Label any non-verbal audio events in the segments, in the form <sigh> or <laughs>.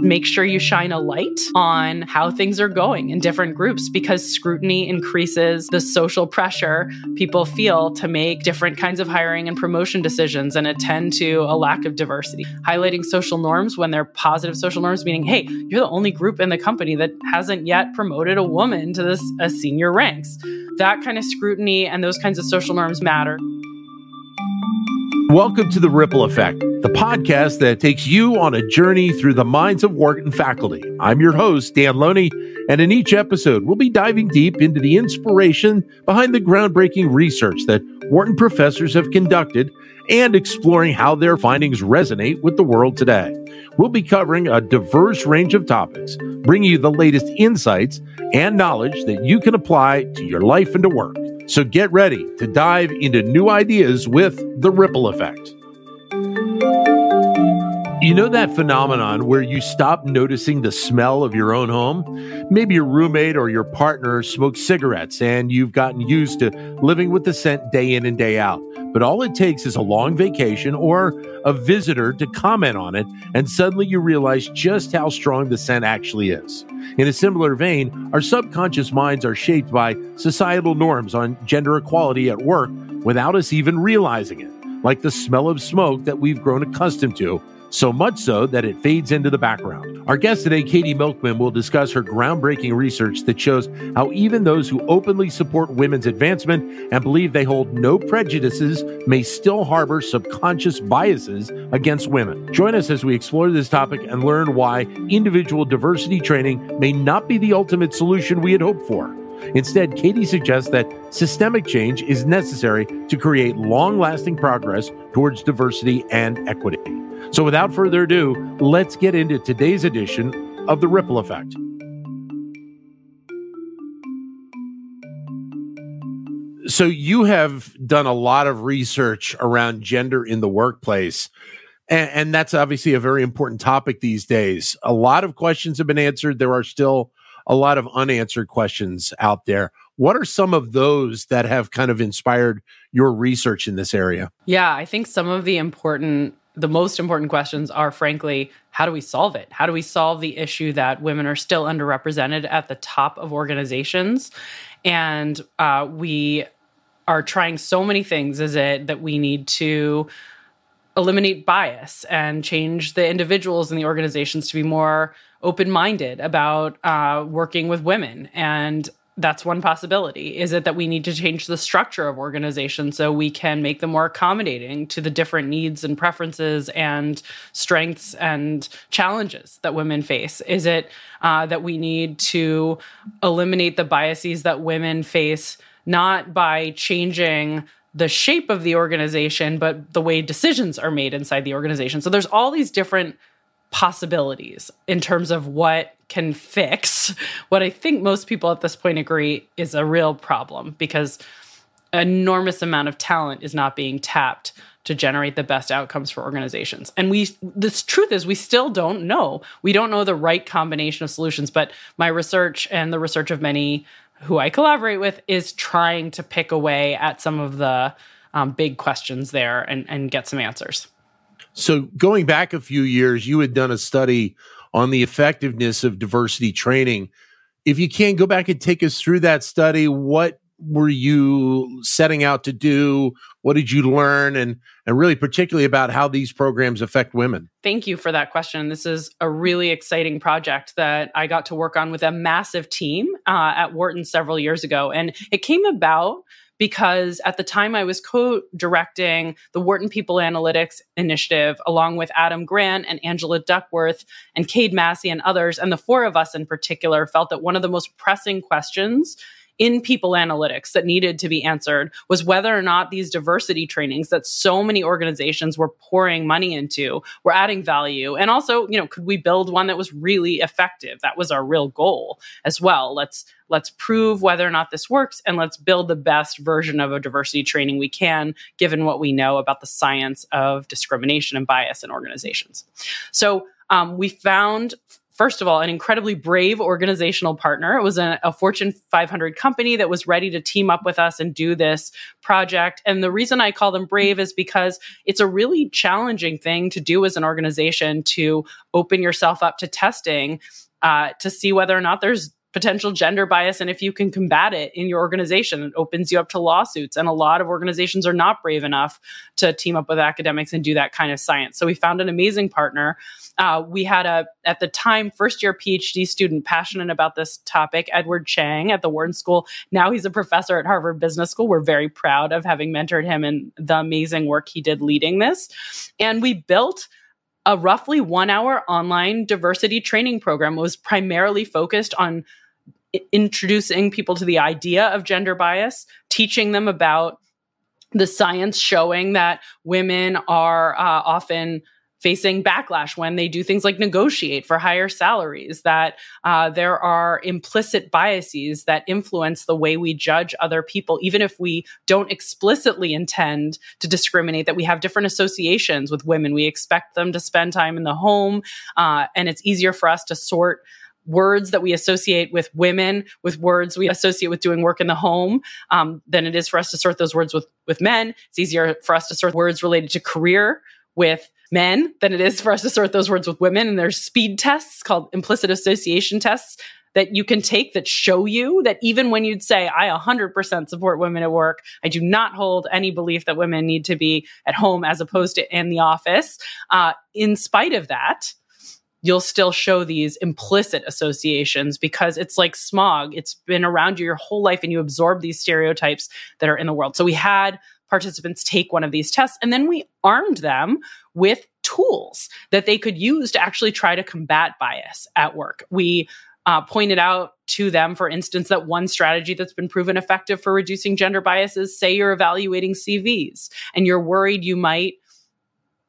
make sure you shine a light on how things are going in different groups because scrutiny increases the social pressure people feel to make different kinds of hiring and promotion decisions and attend to a lack of diversity. Highlighting social norms when they're positive social norms, meaning, hey, you're the only group in the company that hasn't yet promoted a woman to this a senior ranks. That kind of scrutiny and those kinds of social norms matter. Welcome to The Ripple Effect, the podcast that takes you on a journey through the minds of Wharton faculty. I'm your host, Dan Loney, and in each episode, we'll be diving deep into the inspiration behind the groundbreaking research that Wharton professors have conducted and exploring how their findings resonate with the world today. We'll be covering a diverse range of topics, bringing you the latest insights and knowledge that you can apply to your life and to work. So get ready to dive into new ideas with the ripple effect. You know that phenomenon where you stop noticing the smell of your own home? Maybe your roommate or your partner smokes cigarettes and you've gotten used to living with the scent day in and day out. But all it takes is a long vacation or a visitor to comment on it, and suddenly you realize just how strong the scent actually is. In a similar vein, our subconscious minds are shaped by societal norms on gender equality at work without us even realizing it, like the smell of smoke that we've grown accustomed to so much so that it fades into the background. Our guest today, Katy Milkman, will discuss her groundbreaking research that shows how even those who openly support women's advancement and believe they hold no prejudices may still harbor subconscious biases against women. Join us as we explore this topic and learn why individual diversity training may not be the ultimate solution we had hoped for. Instead, Katie suggests that systemic change is necessary to create long lasting progress towards diversity and equity. So, without further ado, let's get into today's edition of The Ripple Effect. So, you have done a lot of research around gender in the workplace. And, and, that's obviously a very important topic these days. A lot of questions have been answered. There are still a lot of unanswered questions out there. What are some of those that have kind of inspired your research in this area? Yeah, I think some of the important the most important questions are frankly how do we solve it? How do we solve the issue that women are still underrepresented at the top of organizations? And uh, we are trying so many things is it that we need to eliminate bias and change the individuals in the organizations to be more open-minded about uh, working with women. And that's one possibility. Is it that we need to change the structure of organizations so we can make them more accommodating to the different needs and preferences and strengths and challenges that women face? Is it uh, that we need to eliminate the biases that women face, not by changing the shape of the organization, but the way decisions are made inside the organization? So there's all these different possibilities in terms of what can fix what I think most people at this point agree is a real problem because enormous amount of talent is not being tapped to generate the best outcomes for organizations. And we the truth is we still don't know. We don't know the right combination of solutions, but my research and the research of many who I collaborate with is trying to pick away at some of the um, big questions there and, and get some answers. So, going back a few years, you had done a study on the effectiveness of diversity training. If you can go back and take us through that study, what were you setting out to do? What did you learn? And, and really, particularly about how these programs affect women? Thank you for that question. This is a really exciting project that I got to work on with a massive team uh, at Wharton several years ago. And it came about because at the time I was co directing the Wharton People Analytics Initiative along with Adam Grant and Angela Duckworth and Cade Massey and others. And the four of us in particular felt that one of the most pressing questions in people analytics that needed to be answered was whether or not these diversity trainings that so many organizations were pouring money into were adding value. And also you know could we build one that was really effective? That was our real goal as well. Let's let's prove whether or not this works and let's build the best version of a diversity training we can given what we know about the science of discrimination and bias in organizations. So um, we found first of all, an incredibly brave organizational partner. It was a, a, Fortune 500 company that was ready to team up with us and do this project. And the reason I call them brave is because it's a really challenging thing to do as an organization to open yourself up to testing uh, to see whether or not there's potential gender bias and if you can combat it in your organization it opens you up to lawsuits. And a lot of organizations are not brave enough to team up with academics and do that kind of science. So we found an amazing partner. Uh, we had a at the time first year phd student passionate about this topic edward chang at the wharton school. Now he's a professor at harvard business school. We're very proud of having mentored him and the amazing work he did leading this. And we built a roughly one hour online diversity training program was primarily focused on introducing people to the idea of gender bias, teaching them about the science showing that women are uh, often facing backlash when they do things like negotiate for higher salaries, that uh, there are implicit biases that influence the way we judge other people, even if we don't explicitly intend to discriminate, that we have different associations with women. We expect them to spend time in the home, uh, and it's easier for us to sort words that we associate with women with words we associate with doing work in the home um, than it is for us to sort those words with with men it's easier for us to sort words related to career with men than it is for us to sort those words with women. And there's speed tests called implicit association tests that you can take that show you that even when you'd say, I 100% support women at work, I do not hold any belief that women need to be at home as opposed to in the office. Uh, in spite of that, you'll still show these implicit associations because it's like smog. It's been around you your whole life and you absorb these stereotypes that are in the world. So we had participants take one of these tests. And then we armed them with tools that they could use to actually try to combat bias at work. We uh, pointed out to them, for instance, that one strategy that's been proven effective for reducing gender bias is say you're evaluating CVs and you're worried you might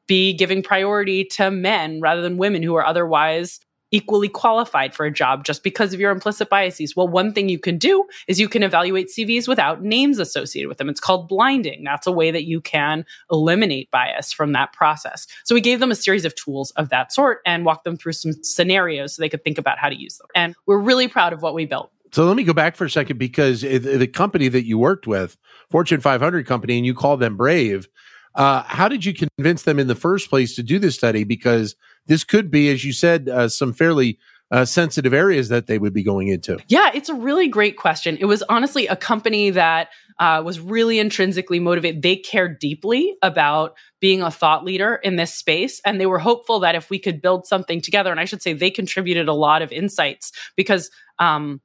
be giving priority to men rather than women who are otherwise equally qualified for a job just because of your implicit biases. Well, one thing you can do is you can evaluate CVs without names associated with them. It's called blinding. That's a way that you can eliminate bias from that process. So we gave them a series of tools of that sort and walked them through some scenarios so they could think about how to use them. And we're really proud of what we built. So let me go back for a second because the company that you worked with, Fortune 500 company, and you call them Brave. Uh, how did you convince them in the first place to do this study? Because this could be, as you said, uh, some fairly uh, sensitive areas that they would be going into? Yeah, it's a really great question. It was honestly a company that uh, was really intrinsically motivated. They cared deeply about being a thought leader in this space. And they were hopeful that if we could build something together, and I should say they contributed a lot of insights because um,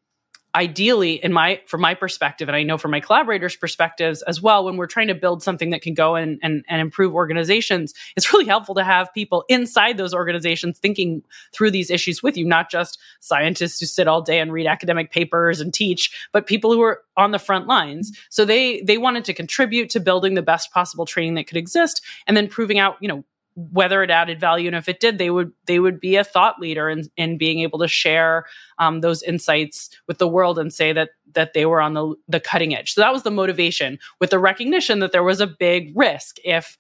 ideally in my from my perspective and i know from my collaborators perspectives as well when we're trying to build something that can go and, and, and improve organizations it's really helpful to have people inside those organizations thinking through these issues with you not just scientists who sit all day and read academic papers and teach but people who are on the front lines. So they they wanted to contribute to building the best possible training that could exist and then proving out you know whether it added value and if it did they would they would be a thought leader in, in being able to share um, those insights with the world and say that that they were on the, the cutting edge. So that was the motivation with the recognition that there was a big risk if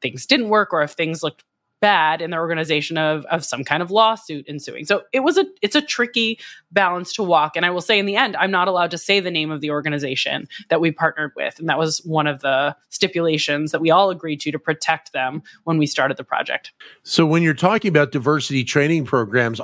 things didn't work or if things looked bad in the organization of of some kind of lawsuit ensuing. So it was a it's a tricky balance to walk. And I will say in the end, I'm not allowed to say the name of the organization that we partnered with. And that was one of the stipulations that we all agreed to to protect them when we started the project. So when you're talking about diversity training programs,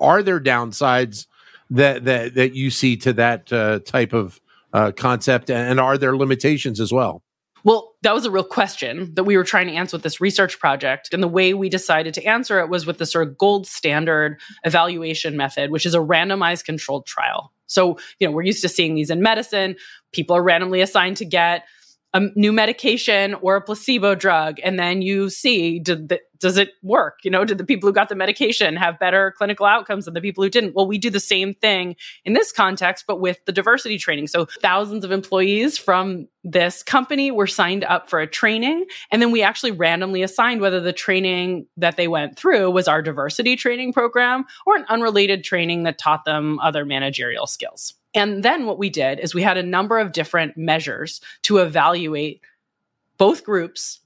are there downsides that that that you see to that uh, type of uh, concept and are there limitations as well? Well, that was a real question that we were trying to answer with this research project. And the way we decided to answer it was with the sort of gold standard evaluation method, which is a randomized controlled trial. So, you know, we're used to seeing these in medicine. People are randomly assigned to get a new medication or a placebo drug and then you see did the, does it work? You know did the people who got the medication have better clinical outcomes than the people who didn't? Well we do the same thing in this context but with the diversity training. So thousands of employees from this company were signed up for a training and then we actually randomly assigned whether the training that they went through was our diversity training program or an unrelated training that taught them other managerial skills. And then what we did is we had a number of different measures to evaluate both groups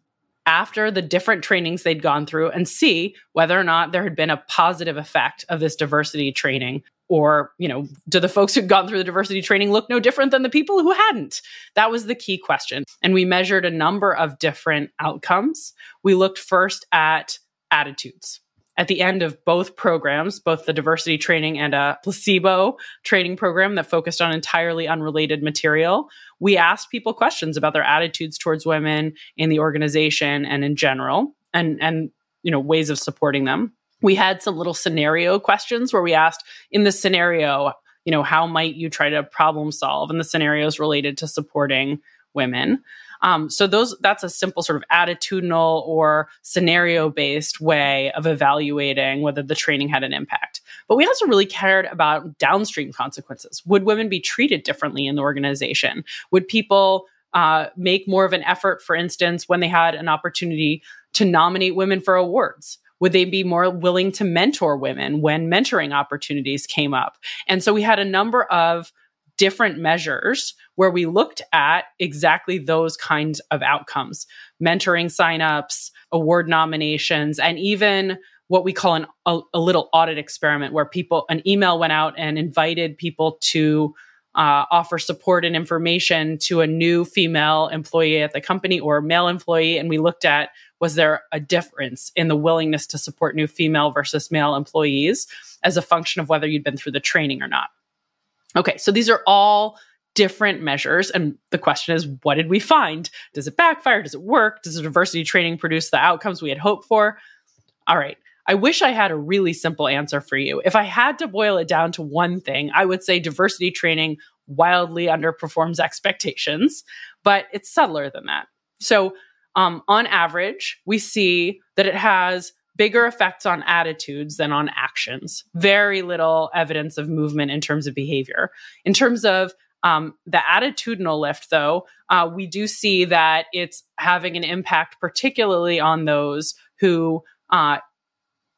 after the different trainings they'd gone through and see whether or not there had been a positive effect of this diversity training. Or you know do the folks who'd gone through the diversity training look no different than the people who hadn't? That was the key question. And we measured a number of different outcomes. We looked first at attitudes at the end of both programs, both the diversity training and a placebo training program that focused on entirely unrelated material, we asked people questions about their attitudes towards women in the organization and in general, and and you know ways of supporting them. We had some little scenario questions where we asked, in this scenario, you know, how might you try to problem solve? And the scenarios related to supporting women. Um, so those that's a simple sort of attitudinal or scenario based way of evaluating whether the training had an impact. But we also really cared about downstream consequences. Would women be treated differently in the organization? Would people uh, make more of an effort, for instance, when they had an opportunity to nominate women for awards? Would they be more willing to mentor women when mentoring opportunities came up? And so we had a number of different measures where we looked at exactly those kinds of outcomes mentoring signups, award nominations, and even what we call an, a, a, little audit experiment where people, an email went out and invited people to uh, offer support and information to a new female employee at the company or male employee. And we looked at was there a difference in the willingness to support new female versus male employees as a function of whether you'd been through the training or not. Okay, so these are all different measures. And the question is, what did we find? Does it backfire? Does it work? Does the diversity training produce the outcomes we had hoped for? All right. I wish I had a really simple answer for you. If I had to boil it down to one thing, I would say diversity training wildly underperforms expectations, but it's subtler than that. So, um, on average, we see that it has bigger effects on attitudes than on actions. Very little evidence of movement in terms of behavior. In terms of um, the attitudinal lift, though, uh, we do see that it's having an impact, particularly on those who uh,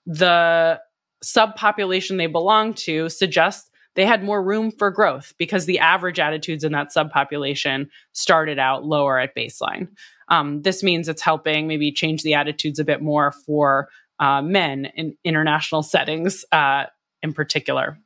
the subpopulation they belong to suggests they had more room for growth because the average attitudes in that subpopulation started out lower at baseline. Um, this means it's helping maybe change the attitudes a bit more for uh, men in international settings uh, in particular.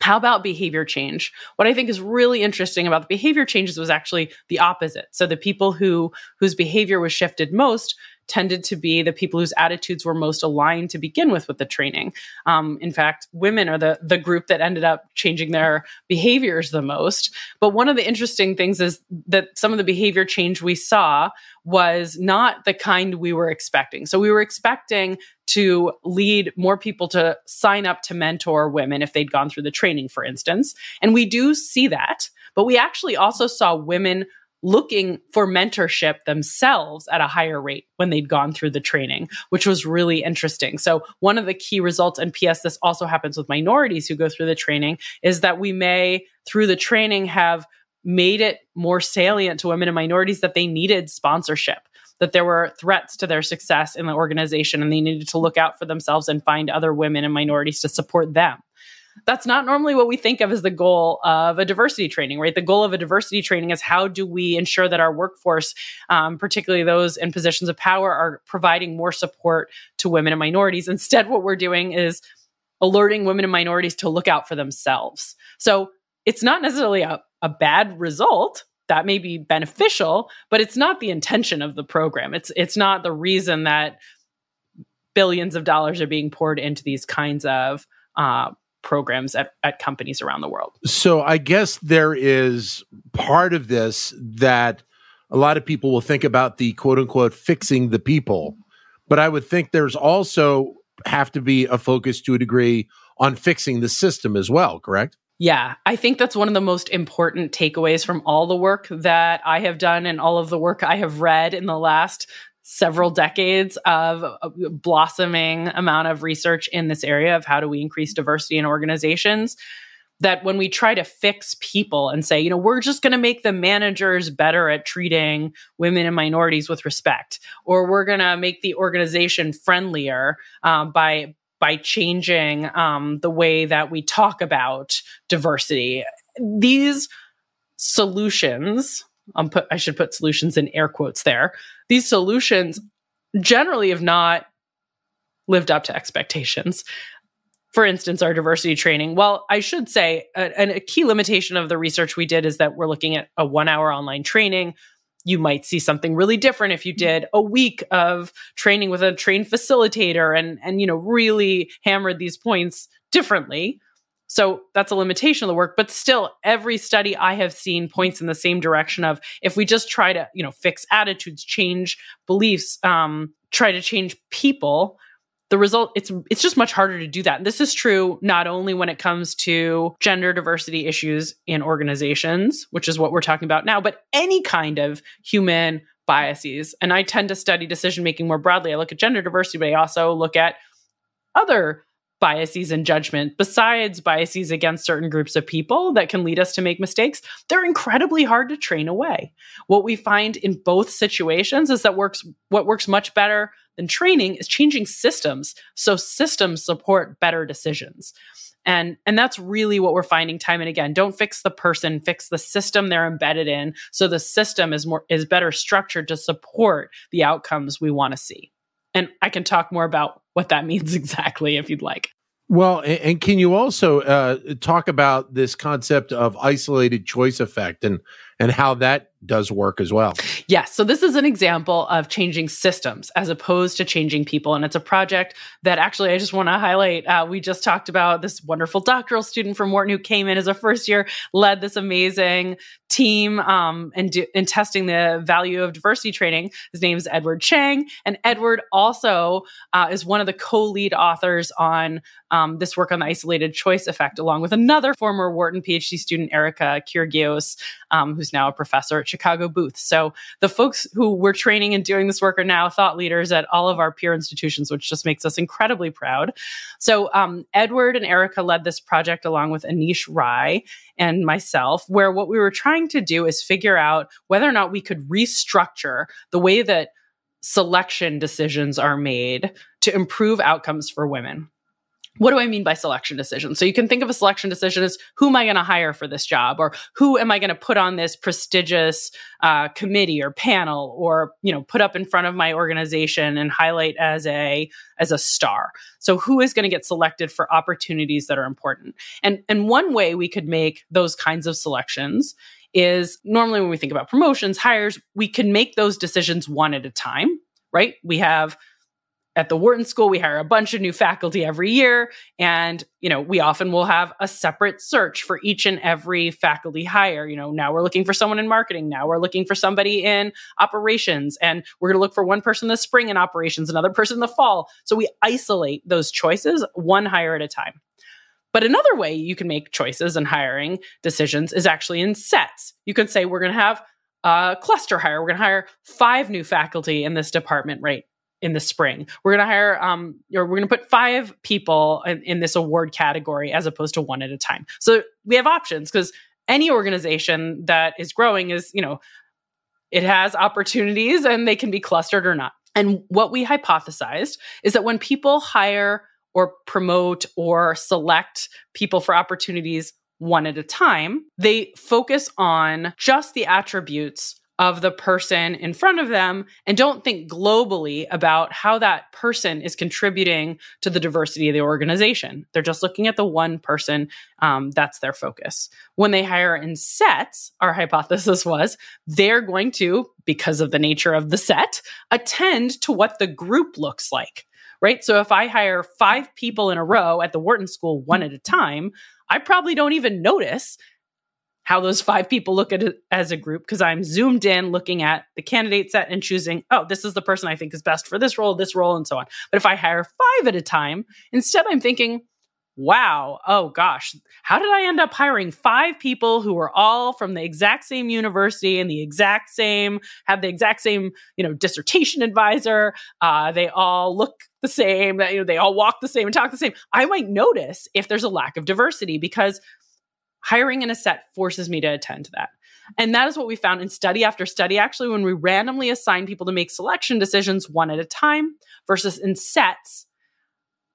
How about behavior change? What I think is really interesting about the behavior changes was actually the opposite. So the people who whose behavior was shifted most tended to be the people whose attitudes were most aligned to begin with with the training. Um, in fact, women are the the group that ended up changing their behaviors the most. But one of the interesting things is that some of the behavior change we saw was not the kind we were expecting. So we were expecting to lead more people to sign up to mentor women if they'd gone through the training, for instance. And we do see that. But we actually also saw women looking for mentorship themselves at a higher rate when they'd gone through the training, which was really interesting. So, one of the key results, and PS, this also happens with minorities who go through the training, is that we may, through the training, have made it more salient to women and minorities that they needed sponsorship. That there were threats to their success in the organization and they needed to look out for themselves and find other women and minorities to support them that's not normally what we think of as the goal of a diversity training, right? The goal of a diversity training is how do we ensure that our workforce, um, particularly those in positions of power, are providing more support to women and minorities. Instead, what we're doing is alerting women and minorities to look out for themselves. So it's not necessarily a, a bad result that may be beneficial, but it's not the intention of the program. It's it's not the reason that billions of dollars are being poured into these kinds of uh, programs at, at companies around the world. So I guess there is part of this that a lot of people will think about the quote unquote fixing the people. But I would think there's also have to be a focus to a degree on fixing the system as well, correct? Yeah, I think that's one of the most important takeaways from all the work that I have done and all of the work I have read in the last several decades of blossoming amount of research in this area of how do we increase diversity in organizations that when we try to fix people and say, you know, we're just going to make the managers better at treating women and minorities with respect, or we're going to make the organization friendlier um, by by changing um, the way that we talk about diversity. These solutions I'm put, I should put solutions in air quotes there. These solutions generally have not lived up to expectations. For instance, our diversity training. Well, I should say a, a key limitation of the research we did is that we're looking at a one hour online training you might see something really different if you did a week of training with a trained facilitator and and you know really hammered these points differently so that's a limitation of the work, but still every study I have seen points in the same direction of if we just try to, you know, fix attitudes, change beliefs, um, try to change people, the result it's it's just much harder to do that. And this is true not only when it comes to gender diversity issues in organizations, which is what we're talking about now, but any kind of human biases. And I tend to study decision making more broadly. I look at gender diversity, but I also look at other biases and judgment, besides biases against certain groups of people that can lead us to make mistakes, they're incredibly hard to train away. What we find in both situations is that works what works much better than training is changing systems so systems support better decisions. And and that's really what we're finding time and again. Don't fix the person, fix the system they're embedded in so the system is more is better structured to support the outcomes we want to see. And I can talk more about what that means <laughs> exactly if you'd like. Well, and, and can you also uh, talk about this concept of isolated choice effect and and how that does work as well. Yes. So this is an example of changing systems as opposed to changing people. And it's a project that actually I just want to highlight. Uh, we just talked about this wonderful doctoral student from Wharton who came in as a first year, led this amazing team um, and, do, and testing the value of diversity training. His name is Edward Chang. And Edward also uh, is one of the co lead authors on um, this work on the isolated choice effect, along with another former Wharton PhD student, Erika Kyrgios, um, who's now a professor at Chicago Booth. So the folks who were training and doing this work are now thought leaders at all of our peer institutions, which just makes us incredibly proud. So um, Edward and Erica led this project along with Aneesh Rai and myself, where what we were trying to do is figure out whether or not we could restructure the way that selection decisions are made to improve outcomes for women what do I mean by selection decision? So you can think of a selection decision as who am I going to hire for this job, or who am I going to put on this prestigious uh, committee or panel, or you know put up in front of my organization and highlight as a as a star. So who is going to get selected for opportunities that are important? And and one way we could make those kinds of selections is normally when we think about promotions, hires, we can make those decisions one at a time, right? We have at the Wharton School, we hire a bunch of new faculty every year. And, you know, we often will have a separate search for each and every faculty hire. You know, now we're looking for someone in marketing. Now we're looking for somebody in operations. And we're going to look for one person the spring in operations, another person in the fall. So we isolate those choices one hire at a time. But another way you can make choices and hiring decisions is actually in sets. You could say, we're going to have a cluster hire. We're going to hire five new faculty in this department right in the spring. We're going to hire, um, or we're going to put five people in, in, this award category as opposed to one at a time. So we have options because any organization that is growing is, you know, it has opportunities and they can be clustered or not. And what we hypothesized is that when people hire or promote or select people for opportunities one at a time, they focus on just the attributes of the person in front of them and don't think globally about how that person is contributing to the diversity of the organization. They're just looking at the one person. Um, that's their focus. When they hire in sets, our hypothesis was they're going to, because of the nature of the set, attend to what the group looks like. Right. So if I hire five people in a row at the Wharton School, one at a time, I probably don't even notice how those five people look at it as a group because I'm zoomed in looking at the candidate set and choosing, oh, this is the person I think is best for this role, this role, and so on. But if I hire five at a time, instead I'm thinking, wow, oh gosh, how did I end up hiring five people who were all from the exact same university and the exact same, have the exact same, you know, dissertation advisor? Uh, they all look the same, you know, they all walk the same and talk the same. I might notice if there's a lack of diversity because hiring in a set forces me to attend to that. And that is what we found in study after study. Actually, when we randomly assign people to make selection decisions one at a time versus in sets,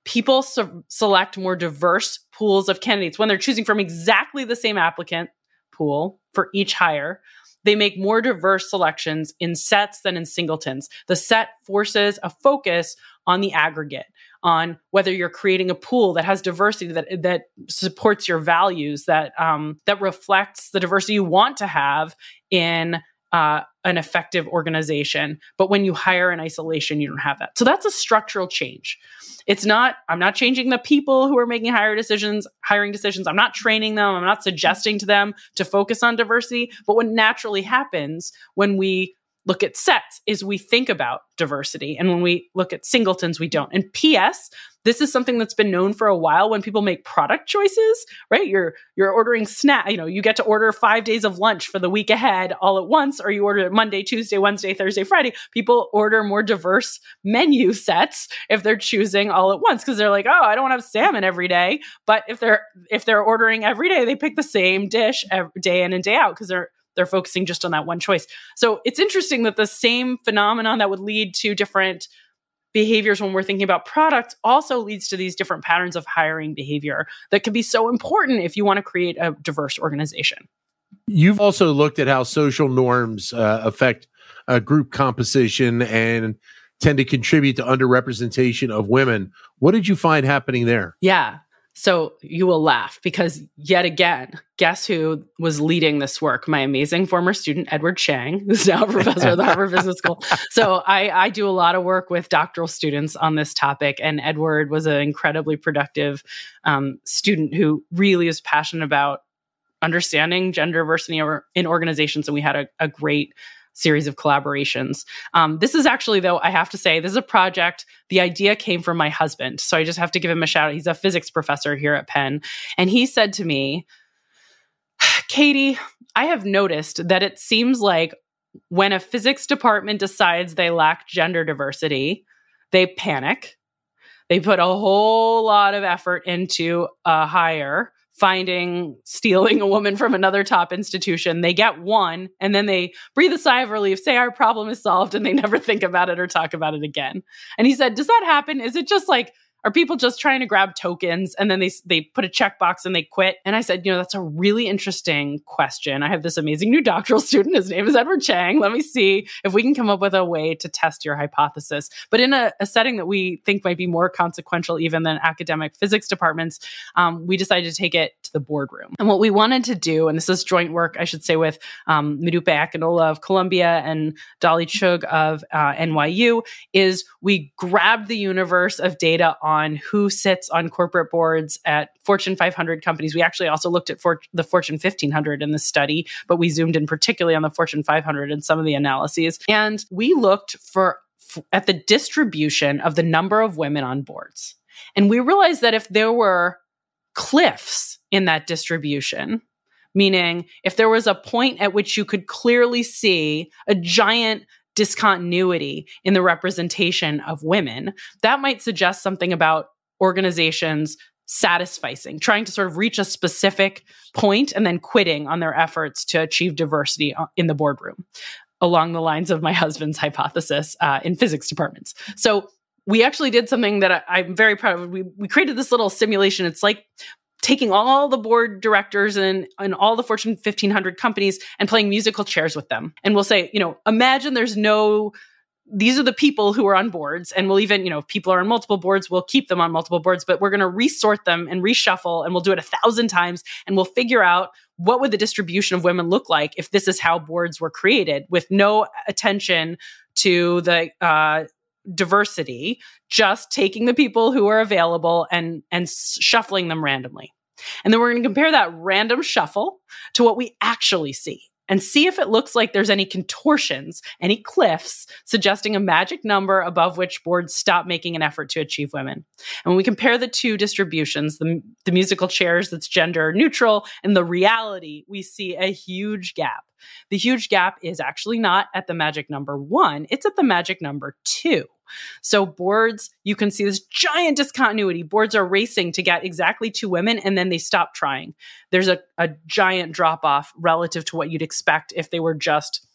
people so- select more diverse pools of candidates when they're choosing from exactly the same applicant pool for each hire. they make more diverse selections in sets than in singletons. The set forces a focus on the aggregate, on whether you're creating a pool that has diversity that that supports your values, that um, that reflects the diversity you want to have in uh, an effective organization. But when you hire in isolation, you don't have that. So that's a structural change. It's not, I'm not changing the people who are making hire decisions, hiring decisions. I'm not training them. I'm not suggesting to them to focus on diversity. But what naturally happens when we look at sets is we think about diversity. And when we look at singletons, we don't. And PS, this is something that's been known for a while when people make product choices, right? You're you're ordering snack, you know, you get to order 5 days of lunch for the week ahead all at once or you order it Monday, Tuesday, Wednesday, Thursday, Friday. People order more diverse menu sets if they're choosing all at once because they're like, "Oh, I don't want to have salmon every day." But if they're if they're ordering every day, they pick the same dish every day in and day out because they're they're focusing just on that one choice. So it's interesting that the same phenomenon that would lead to different behaviors when we're thinking about products also leads to these different patterns of hiring behavior that can be so important if you want to create a diverse organization. You've also looked at how social norms uh, affect uh, group composition and tend to contribute to underrepresentation of women. What did you find happening there? Yeah. So you will laugh because yet again, guess who was leading this work? My amazing former student, Edward Chang, <laughs> who's now a professor at the Harvard Business School. So I, I, do a lot of work with doctoral students on this topic. And Edward was an incredibly productive um, student who really is passionate about understanding gender diversity in organizations. And we had a, a great series of collaborations. Um, this is actually, though, I have to say, this is a project. The idea came from my husband. So I just have to give him a shout out. He's a physics professor here at Penn. And he said to me, <sighs> Katy, I have noticed that it seems like when a physics department decides they lack gender diversity, they panic. They put a whole lot of effort into a hire finding stealing a woman from another top institution. They get one and then they breathe a sigh of relief, say our problem is solved, and they <laughs> never think about it or talk about it again. And he said, Does that happen? Is it just like are people just trying to grab tokens and then they they put a checkbox and they quit? And I said, you know, that's a really interesting question. I have this amazing new doctoral <laughs> student. His name is Edward Chang. Let me see if we can come up with a way to test your hypothesis. But in a, a setting that we think might be more consequential even than academic physics departments, um, we decided to take it to the boardroom. And what we wanted to do, and this is joint work, I should say, with um, Modupe Akinola of Columbia and Dolly Chugh of uh, NYU, is we grabbed the universe of data on on who sits on corporate boards at Fortune 500 companies. We actually also looked at for, the Fortune 1500 in the study, but we zoomed in particularly on the Fortune 500 in some of the analyses. And we looked for at the distribution of the number of women on boards. And we realized that if there were cliffs in that distribution, meaning if there was a point at which you could clearly see a giant discontinuity in the representation of women, that might suggest something about organizations satisficing, trying to sort of reach a specific point and then quitting on their efforts to achieve diversity uh, in the boardroom, along the lines of my husband's hypothesis uh, in physics departments. So we actually did something that I, am very proud of. We, we created this little simulation. It's like taking all the board directors and, and all the Fortune 1500 companies and playing musical chairs with them. And we'll say, you know, imagine there's no these are the people who are on boards and we'll even you know if people are on multiple boards we'll keep them on multiple boards but we're going to resort them and reshuffle and we'll do it a thousand times and we'll figure out what would the distribution of women look like if this is how boards were created with no attention to the uh, diversity just taking the people who are available and and shuffling them randomly and then we're going to compare that random shuffle to what we actually see and see if it looks like there's any contortions, any cliffs suggesting a magic number above which boards stop making an effort to achieve women. And when we compare the two distributions, the, the musical chairs that's gender neutral and the reality, we see a huge gap. The huge gap is actually not at the magic number one, it's at the magic number two. So boards, you can see this giant discontinuity. Boards are racing to get exactly two women and then they stop trying. There's a, a giant drop off relative to what you'd expect if they were just,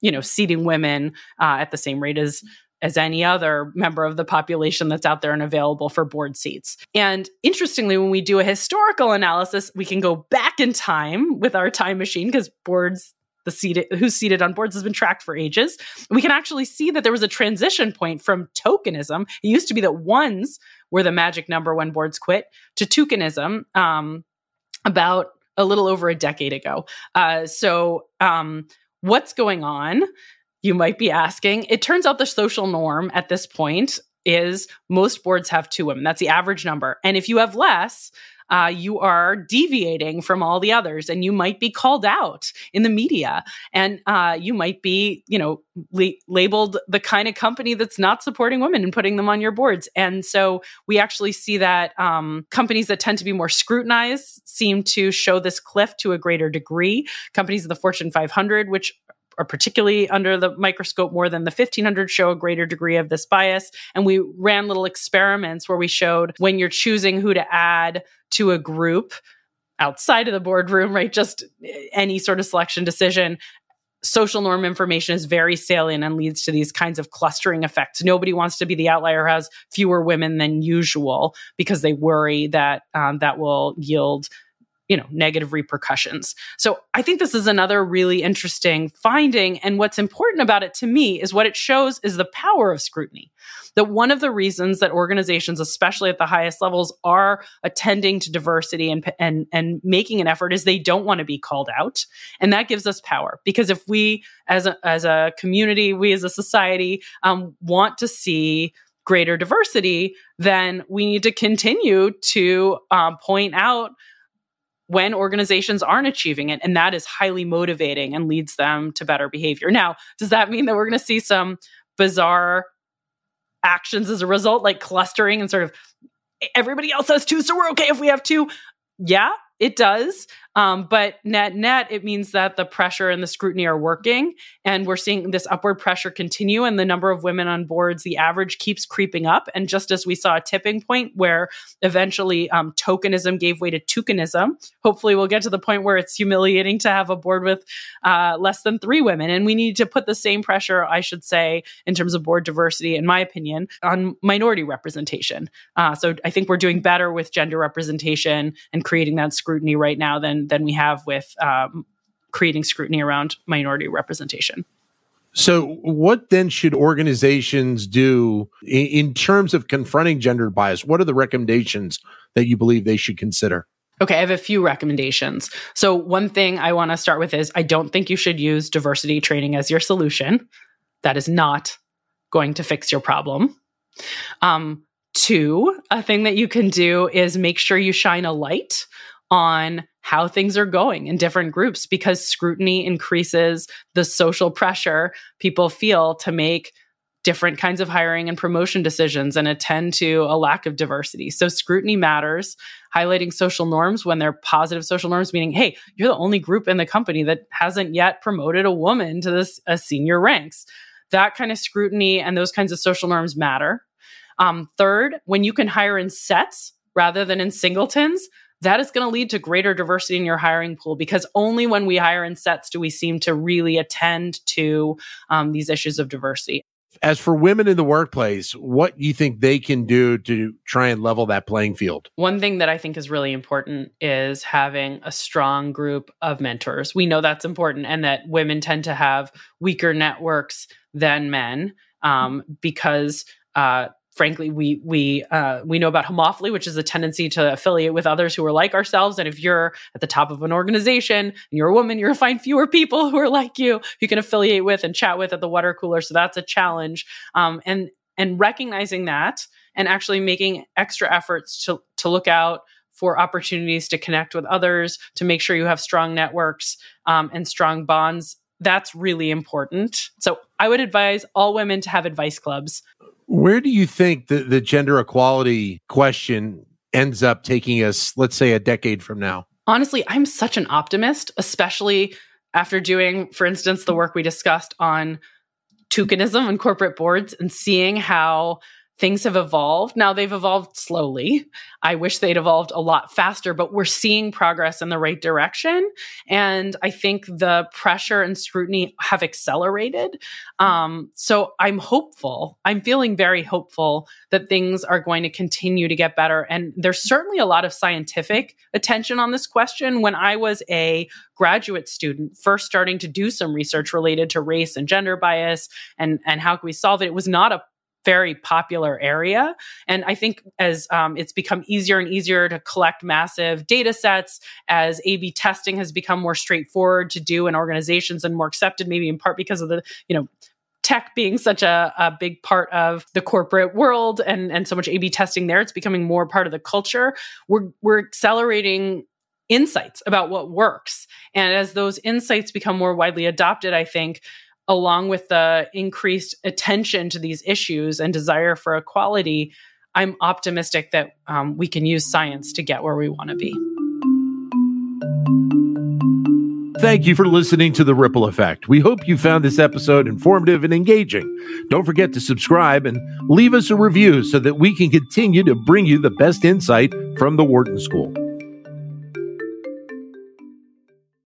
you know, seating women uh, at the same rate as as any other member of the population that's out there and available for board seats. And interestingly, when we do a historical analysis, we can go back in time with our time machine because boards the seated who's seated on boards has been tracked for ages. We can actually see that there was a transition point from tokenism. It used to be that ones were the magic number when boards quit to tokenism um, about a little over a decade ago. Uh, so, um, what's going on? You might be asking. It turns out the social norm at this point is most boards have two women. That's the average number. And if you have less, uh, you are deviating from all the others and you might be called out in the media. And uh, you might be you know la- labeled the kind of company that's not supporting women and putting them on your boards. And so we actually see that um, companies that tend to be more scrutinized seem to show this cliff to a greater degree. Companies of the fortune 500 which are particularly under the microscope more than the 1500 show a greater degree of this bias. And we ran little experiments where we showed when you're choosing who to add to a group outside of the boardroom, right? Just any sort of selection decision. Social norm information is very salient and leads to these kinds of clustering effects. Nobody wants to be the outlier has fewer women than usual because they worry that um, that will yield you know negative repercussions. So i think this is another really interesting finding and what's important about it to me is what it shows is the power of scrutiny. That one of the reasons that organizations especially at the highest levels are attending to diversity and and and making an effort is they don't want to be called out. And that gives us power because if we as a as a community we as a society um, want to see greater diversity, then we need to continue to um, point out when organizations aren't achieving it. And that is highly motivating and leads them to better behavior. Now, does that mean that we're going to see some bizarre actions as a result, like clustering and sort of everybody else has two, so we're okay if we have two? Yeah, it does. Um, but net net, it means that the pressure and the scrutiny are working, and we're seeing this upward pressure continue. And the number of women on boards, the average keeps creeping up. And just as we saw a tipping point where eventually um, tokenism gave way to twokenism, hopefully we'll get to the point where it's humiliating to have a board with uh, less than three women. And we need to put the same pressure, I should say, in terms of board diversity, in my opinion, on minority representation. Uh, so I think we're doing better with gender representation and creating that scrutiny right now than than we have with um, creating scrutiny around minority representation. So, what then should organizations do in, in terms of confronting gender bias? What are the recommendations that you believe they should consider? Okay, I have a few recommendations. So, one thing I want to start with is I don't think you should use diversity training as your solution. That is not going to fix your problem. Um, two, a thing that you can do is make sure you shine a light on how things are going in different groups because scrutiny increases the social pressure people feel to make different kinds of hiring and promotion decisions and attend to a lack of diversity. So scrutiny matters, highlighting social norms when they're positive social norms, meaning, hey, you're the only group in the company that hasn't yet promoted a woman to this a senior ranks. That kind of scrutiny and those kinds of social norms matter. Um, third, when you can hire in sets rather than in singletons, that is going to lead to greater diversity in your hiring pool because only when we hire in sets do we seem to really attend to um, these issues of diversity. As for women in the workplace, what do you think they can do to try and level that playing field? One thing that I think is really important is having a strong group of mentors. We know that's important and that women tend to have weaker networks than men um, because uh, frankly we we uh, we know about homophily which is a tendency to affiliate with others who are like ourselves and if you're at the top of an organization and you're a woman you're going to find fewer people who are like you you can affiliate with and chat with at the water cooler so that's a challenge um, and and recognizing that and actually making extra efforts to to look out for opportunities to connect with others to make sure you have strong networks um, and strong bonds that's really important. So I would advise all women to have advice clubs. Where do you think the, the gender equality question ends up taking us, let's say, a decade from now? Honestly, I'm such an optimist, especially after doing, for instance, the work we discussed on twokenism and corporate boards and seeing how things have evolved. Now they've evolved slowly. I wish they'd evolved a lot faster, but we're seeing progress in the right direction. And I think the pressure and scrutiny have accelerated. Um, so I'm hopeful. I'm feeling very hopeful that things are going to continue to get better. And there's certainly a lot of scientific attention on this question. When I was a graduate student first starting to do some research related to race and gender bias and, and how can we solve it, it was not a very popular area. And I think as um, it's become easier and easier to collect massive data sets, as A B testing has become more straightforward to do in organizations and more accepted, maybe in part because of the, you know, tech being such a, a big part of the corporate world and, and so much A B testing there, it's becoming more part of the culture. We're, we're accelerating insights about what works. And as those insights become more widely adopted, I think along with the increased attention to these issues and desire for equality, I'm optimistic that um, we can use science to get where we want to be. Thank you for listening to The Ripple Effect. We hope you found this episode informative and engaging. Don't forget to subscribe and leave us a review so that we can continue to bring you the best insight from the Wharton School.